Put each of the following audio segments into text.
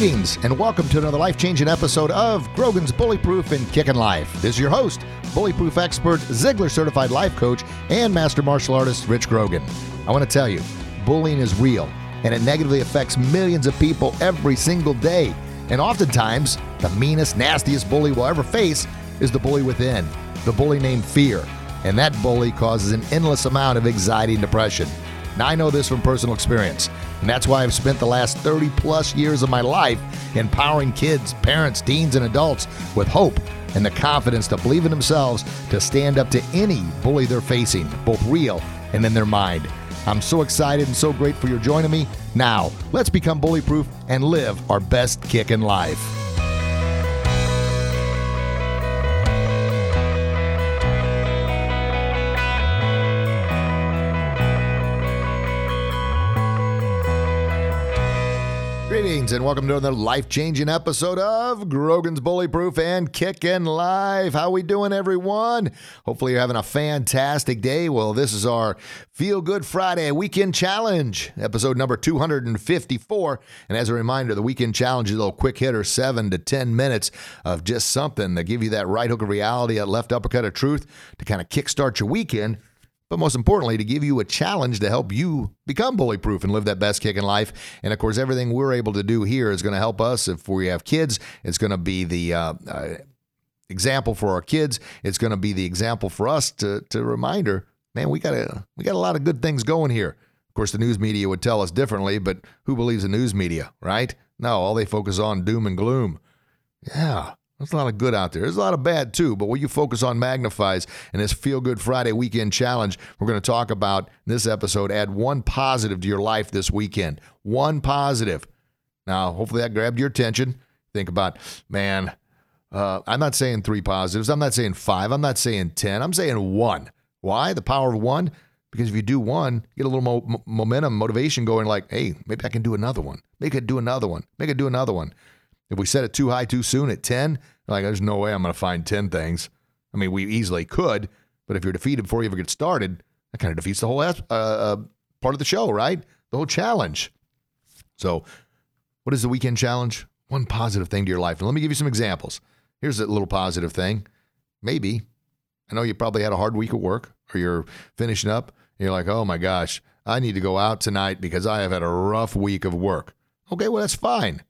Greetings and welcome to another life changing episode of Grogan's Bullyproof and Kickin' Life. This is your host, Bullyproof expert, Ziglar certified life coach, and master martial artist Rich Grogan. I want to tell you, bullying is real and it negatively affects millions of people every single day. And oftentimes, the meanest, nastiest bully we'll ever face is the bully within, the bully named fear. And that bully causes an endless amount of anxiety and depression. Now, I know this from personal experience, and that's why I've spent the last 30 plus years of my life empowering kids, parents, teens, and adults with hope and the confidence to believe in themselves to stand up to any bully they're facing, both real and in their mind. I'm so excited and so grateful you're joining me. Now, let's become bully proof and live our best kick in life. And welcome to another life-changing episode of Grogan's Bully Proof and Kickin' Life. How we doing, everyone? Hopefully you're having a fantastic day. Well, this is our Feel Good Friday Weekend Challenge, episode number 254. And as a reminder, the Weekend Challenge is a little quick hitter, seven to 10 minutes of just something that give you that right hook of reality, that left uppercut of truth to kind of kickstart your weekend but most importantly, to give you a challenge to help you become bully proof and live that best kick in life. And of course, everything we're able to do here is going to help us. If we have kids, it's going to be the uh, uh, example for our kids. It's going to be the example for us to to reminder, man, we got a we got a lot of good things going here. Of course, the news media would tell us differently, but who believes the news media, right? No, all they focus on doom and gloom. Yeah. There's a lot of good out there. There's a lot of bad too, but what you focus on magnifies. And this Feel Good Friday weekend challenge, we're going to talk about this episode. Add one positive to your life this weekend. One positive. Now, hopefully that grabbed your attention. Think about, man, uh, I'm not saying three positives. I'm not saying five. I'm not saying 10. I'm saying one. Why? The power of one? Because if you do one, you get a little mo- momentum, motivation going like, hey, maybe I can do another one. Make it do another one. Make it do another one. If we set it too high too soon at 10, like there's no way I'm going to find 10 things. I mean, we easily could, but if you're defeated before you ever get started, that kind of defeats the whole uh, uh, part of the show, right? The whole challenge. So, what is the weekend challenge? One positive thing to your life. And let me give you some examples. Here's a little positive thing. Maybe, I know you probably had a hard week at work or you're finishing up. And you're like, oh my gosh, I need to go out tonight because I have had a rough week of work. Okay, well, that's fine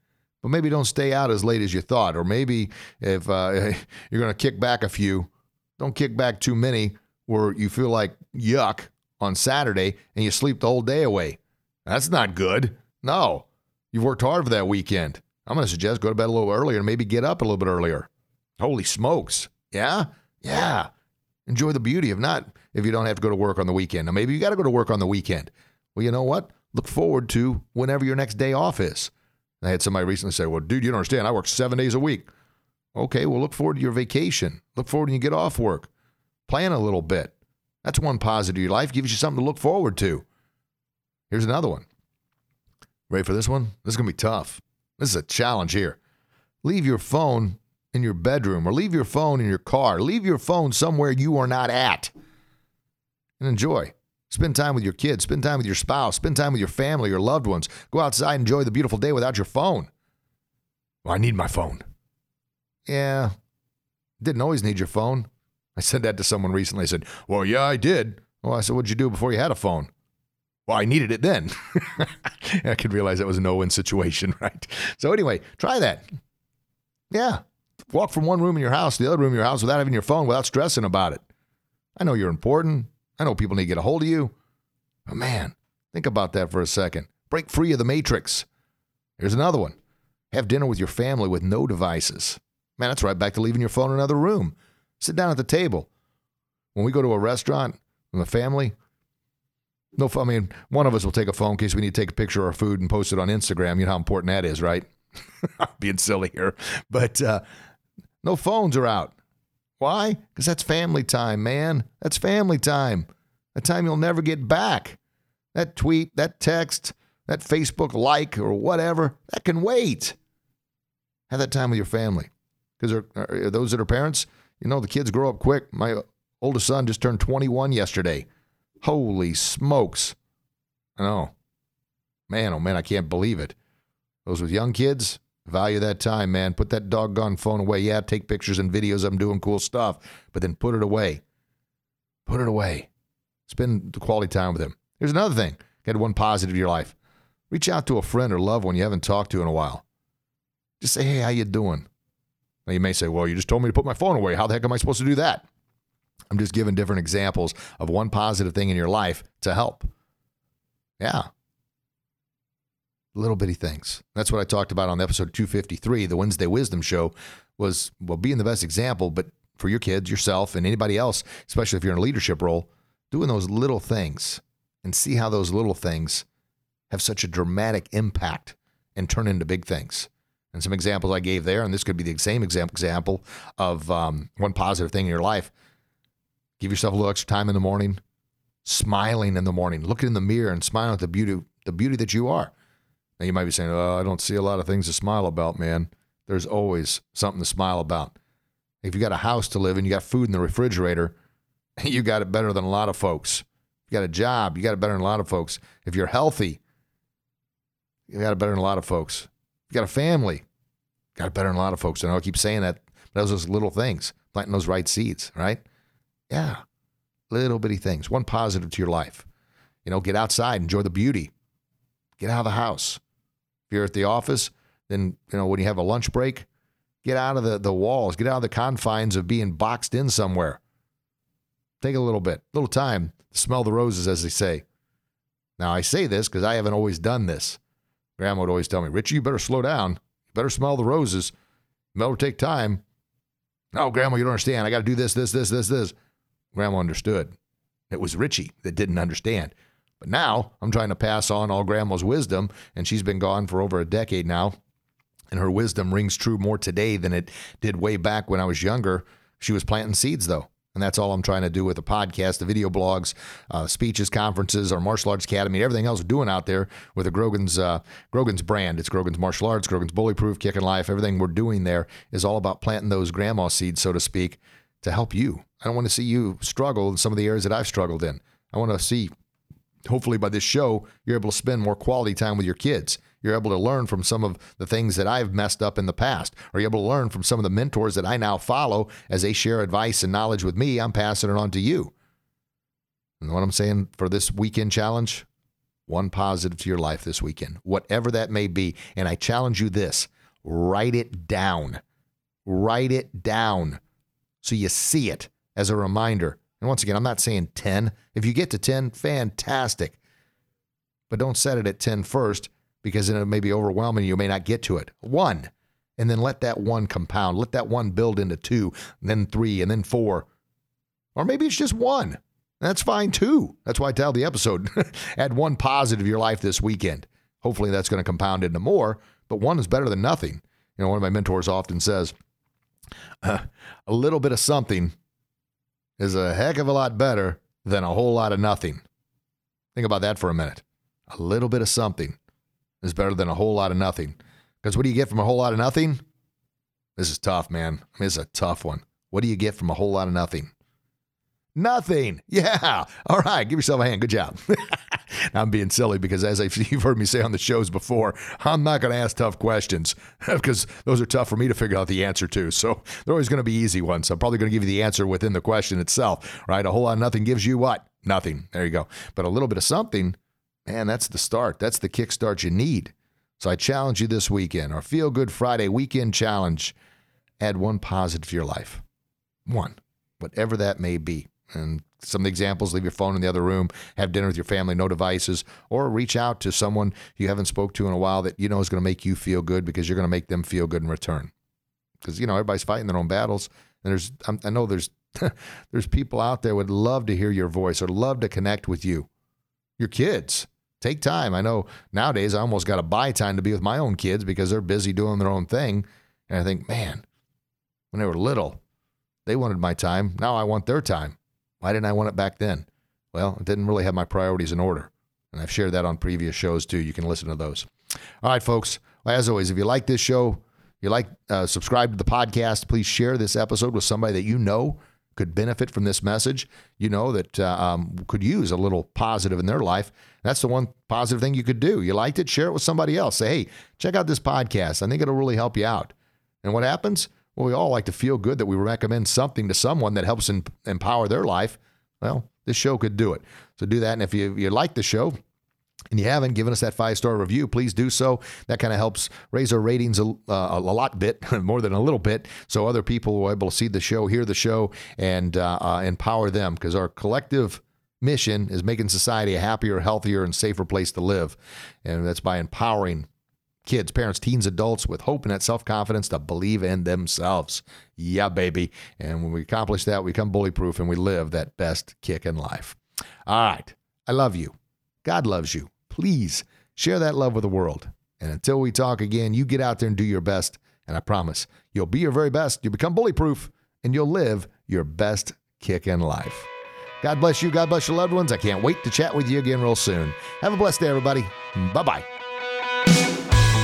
but maybe don't stay out as late as you thought. Or maybe if uh, you're going to kick back a few, don't kick back too many where you feel like yuck on Saturday and you sleep the whole day away. That's not good. No, you've worked hard for that weekend. I'm going to suggest go to bed a little earlier and maybe get up a little bit earlier. Holy smokes. Yeah? Yeah. Enjoy the beauty of not if you don't have to go to work on the weekend. Now, maybe you got to go to work on the weekend. Well, you know what? Look forward to whenever your next day off is. I had somebody recently say, Well, dude, you don't understand. I work seven days a week. Okay, well, look forward to your vacation. Look forward when you get off work. Plan a little bit. That's one positive of your life. Gives you something to look forward to. Here's another one. Ready for this one? This is going to be tough. This is a challenge here. Leave your phone in your bedroom or leave your phone in your car. Leave your phone somewhere you are not at and enjoy. Spend time with your kids, spend time with your spouse, spend time with your family, your loved ones. Go outside and enjoy the beautiful day without your phone. Well, I need my phone. Yeah, didn't always need your phone. I said that to someone recently. I said, Well, yeah, I did. Well, I said, What'd you do before you had a phone? Well, I needed it then. I could realize that was a no win situation, right? So, anyway, try that. Yeah. Walk from one room in your house to the other room in your house without having your phone, without stressing about it. I know you're important. I know people need to get a hold of you. But man, think about that for a second. Break free of the matrix. Here's another one. Have dinner with your family with no devices. Man, that's right back to leaving your phone in another room. Sit down at the table. When we go to a restaurant with a family, no, I mean, one of us will take a phone in case we need to take a picture of our food and post it on Instagram. You know how important that is, right? I'm Being silly here. But uh, no phones are out. Why? Because that's family time, man. That's family time. A time you'll never get back. That tweet, that text, that Facebook like or whatever, that can wait. Have that time with your family. Because those that are parents, you know, the kids grow up quick. My oldest son just turned 21 yesterday. Holy smokes. I know. Man, oh man, I can't believe it. Those with young kids, Value that time, man. Put that doggone phone away. Yeah, take pictures and videos of them doing cool stuff, but then put it away. Put it away. Spend the quality time with him. Here's another thing. Get one positive in your life. Reach out to a friend or loved one you haven't talked to in a while. Just say, hey, how you doing? Now you may say, well, you just told me to put my phone away. How the heck am I supposed to do that? I'm just giving different examples of one positive thing in your life to help. Yeah. Little bitty things. That's what I talked about on the episode 253, the Wednesday Wisdom Show, was, well, being the best example, but for your kids, yourself, and anybody else, especially if you're in a leadership role, doing those little things and see how those little things have such a dramatic impact and turn into big things. And some examples I gave there, and this could be the same example of um, one positive thing in your life. Give yourself a little extra time in the morning, smiling in the morning, looking in the mirror and smiling at the beauty, the beauty that you are. Now you might be saying, "Oh, I don't see a lot of things to smile about, man." There's always something to smile about. If you got a house to live in, you got food in the refrigerator, you got it better than a lot of folks. You got a job, you got it better than a lot of folks. If you're healthy, you got it better than a lot of folks. You got a family, got it better than a lot of folks. I know I keep saying that, but those are little things, planting those right seeds, right? Yeah, little bitty things. One positive to your life. You know, get outside, enjoy the beauty. Get out of the house. If you're at the office, then you know when you have a lunch break, get out of the, the walls, get out of the confines of being boxed in somewhere. Take a little bit, a little time smell the roses, as they say. Now I say this because I haven't always done this. Grandma would always tell me, Richie, you better slow down. You better smell the roses. Better take time. No, Grandma, you don't understand. I got to do this, this, this, this, this. Grandma understood. It was Richie that didn't understand. But now I'm trying to pass on all Grandma's wisdom, and she's been gone for over a decade now. And her wisdom rings true more today than it did way back when I was younger. She was planting seeds, though. And that's all I'm trying to do with the podcast, the video blogs, uh, speeches, conferences, our martial arts academy, everything else we're doing out there with the Grogan's uh, Grogan's brand. It's Grogan's martial arts, Grogan's bully proof, kicking life. Everything we're doing there is all about planting those grandma seeds, so to speak, to help you. I don't want to see you struggle in some of the areas that I've struggled in. I want to see, hopefully, by this show, you're able to spend more quality time with your kids. You're able to learn from some of the things that I've messed up in the past. Or you're able to learn from some of the mentors that I now follow as they share advice and knowledge with me. I'm passing it on to you. And what I'm saying for this weekend challenge, one positive to your life this weekend, whatever that may be. And I challenge you this write it down. Write it down so you see it as a reminder. And once again, I'm not saying 10. If you get to 10, fantastic. But don't set it at 10 first because then it may be overwhelming. You may not get to it. One, and then let that one compound. Let that one build into two, then three, and then four. Or maybe it's just one. That's fine too. That's why I tell the episode Add one positive to your life this weekend. Hopefully that's going to compound into more, but one is better than nothing. You know, one of my mentors often says, uh, a little bit of something is a heck of a lot better than a whole lot of nothing. Think about that for a minute. A little bit of something is better than a whole lot of nothing. Because what do you get from a whole lot of nothing? This is tough, man. This is a tough one. What do you get from a whole lot of nothing? Nothing. Yeah. All right. Give yourself a hand. Good job. I'm being silly because, as you've heard me say on the shows before, I'm not going to ask tough questions because those are tough for me to figure out the answer to. So they're always going to be easy ones. I'm probably going to give you the answer within the question itself, right? A whole lot of nothing gives you what? Nothing. There you go. But a little bit of something, man, that's the start. That's the kickstart you need. So I challenge you this weekend, our Feel Good Friday weekend challenge. Add one positive to your life. One, whatever that may be. And some of the examples leave your phone in the other room, have dinner with your family, no devices, or reach out to someone you haven't spoke to in a while that you know is going to make you feel good because you're going to make them feel good in return. Because you know everybody's fighting their own battles, and there's I know there's there's people out there would love to hear your voice or love to connect with you, your kids. Take time. I know nowadays I almost got to buy time to be with my own kids because they're busy doing their own thing, and I think, man, when they were little, they wanted my time. Now I want their time. Why didn't I want it back then? Well, it didn't really have my priorities in order. And I've shared that on previous shows too. You can listen to those. All right, folks. As always, if you like this show, you like uh, subscribe to the podcast, please share this episode with somebody that you know could benefit from this message, you know, that uh, um, could use a little positive in their life, that's the one positive thing you could do. You liked it, share it with somebody else. Say, hey, check out this podcast. I think it'll really help you out. And what happens? Well, we all like to feel good that we recommend something to someone that helps empower their life. Well, this show could do it. So do that. And if you, you like the show, and you haven't given us that five star review, please do so. That kind of helps raise our ratings a, uh, a lot bit, more than a little bit, so other people be able to see the show, hear the show, and uh, uh, empower them because our collective mission is making society a happier, healthier, and safer place to live. And that's by empowering kids, parents, teens, adults with hope and that self confidence to believe in themselves. Yeah, baby. And when we accomplish that, we become bully proof and we live that best kick in life. All right. I love you. God loves you. Please share that love with the world. And until we talk again, you get out there and do your best. And I promise you'll be your very best. You'll become bully proof and you'll live your best kick in life. God bless you. God bless your loved ones. I can't wait to chat with you again real soon. Have a blessed day, everybody. Bye bye.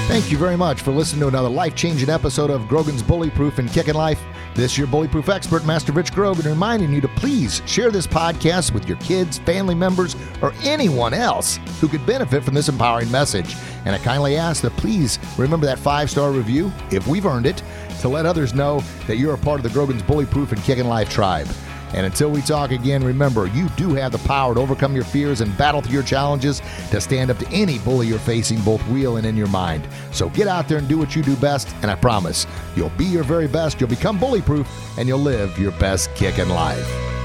Thank you very much for listening to another life changing episode of Grogan's Bully Proof and Kicking Life. This your bully proof expert, Master Rich Grogan, reminding you to please share this podcast with your kids, family members, or anyone else who could benefit from this empowering message. And I kindly ask that please remember that five star review, if we've earned it, to let others know that you're a part of the Grogan's Bully Proof and Kicking Life tribe. And until we talk again, remember you do have the power to overcome your fears and battle through your challenges to stand up to any bully you're facing, both real and in your mind. So get out there and do what you do best, and I promise you'll be your very best, you'll become bully proof, and you'll live your best kick in life.